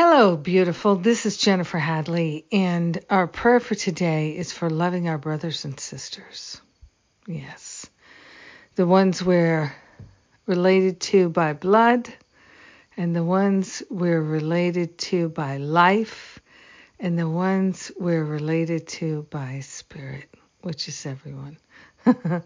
Hello, beautiful. This is Jennifer Hadley, and our prayer for today is for loving our brothers and sisters. Yes, the ones we're related to by blood, and the ones we're related to by life, and the ones we're related to by spirit, which is everyone.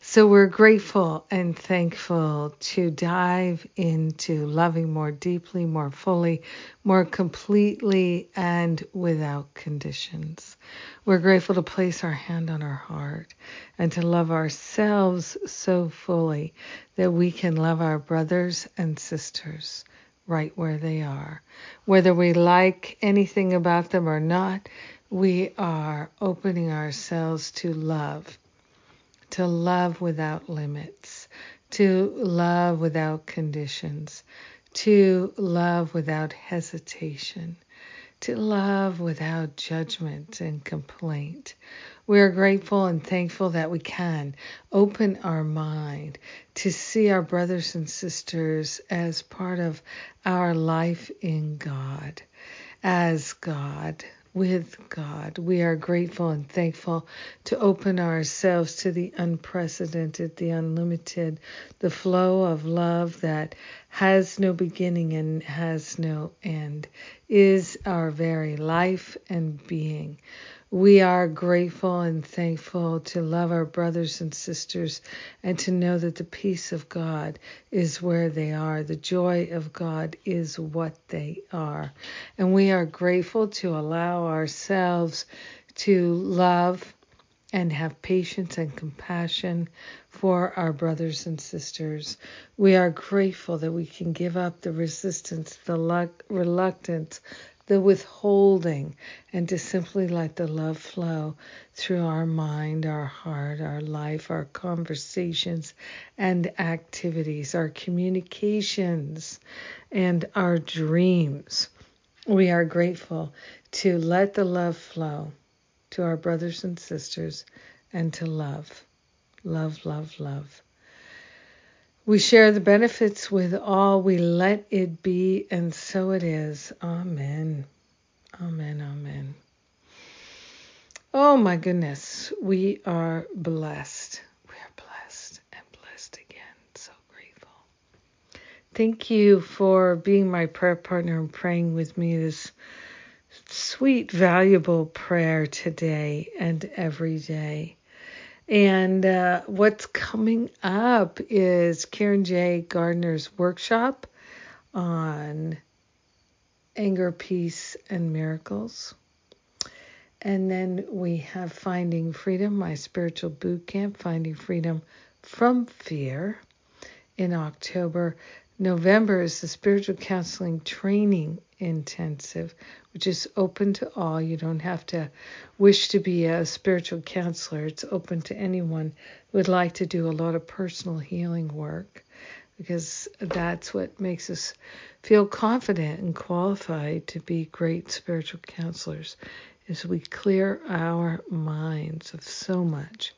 so we're grateful and thankful to dive into loving more deeply, more fully, more completely, and without conditions. We're grateful to place our hand on our heart and to love ourselves so fully that we can love our brothers and sisters right where they are. Whether we like anything about them or not, we are opening ourselves to love to love without limits, to love without conditions, to love without hesitation, to love without judgment and complaint. We are grateful and thankful that we can open our mind to see our brothers and sisters as part of our life in God, as God, with God. We are grateful and thankful to open ourselves to the unprecedented, the unlimited, the flow of love that has no beginning and has no end, is our very life and being. We are grateful and thankful to love our brothers and sisters and to know that the peace of God is where they are. The joy of God is what they are. And we are grateful to allow ourselves to love and have patience and compassion for our brothers and sisters. We are grateful that we can give up the resistance, the reluctance, the withholding, and to simply let the love flow through our mind, our heart, our life, our conversations and activities, our communications, and our dreams. We are grateful to let the love flow to our brothers and sisters and to love. Love, love, love. We share the benefits with all. We let it be, and so it is. Amen. Amen. Amen. Oh my goodness. We are blessed. We are blessed and blessed again. So grateful. Thank you for being my prayer partner and praying with me this sweet, valuable prayer today and every day. And uh, what's coming up is Karen J. Gardner's workshop on anger, peace, and miracles. And then we have Finding Freedom, my spiritual boot camp, Finding Freedom from Fear in October. November is the spiritual counseling training intensive, which is open to all. You don't have to wish to be a spiritual counselor, it's open to anyone who would like to do a lot of personal healing work because that's what makes us feel confident and qualified to be great spiritual counselors is we clear our minds of so much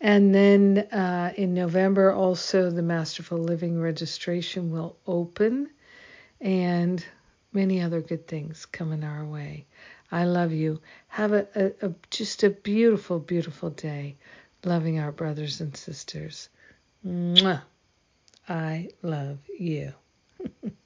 and then uh, in November, also the Masterful Living registration will open, and many other good things coming our way. I love you. Have a, a, a just a beautiful, beautiful day, loving our brothers and sisters. Mwah. I love you.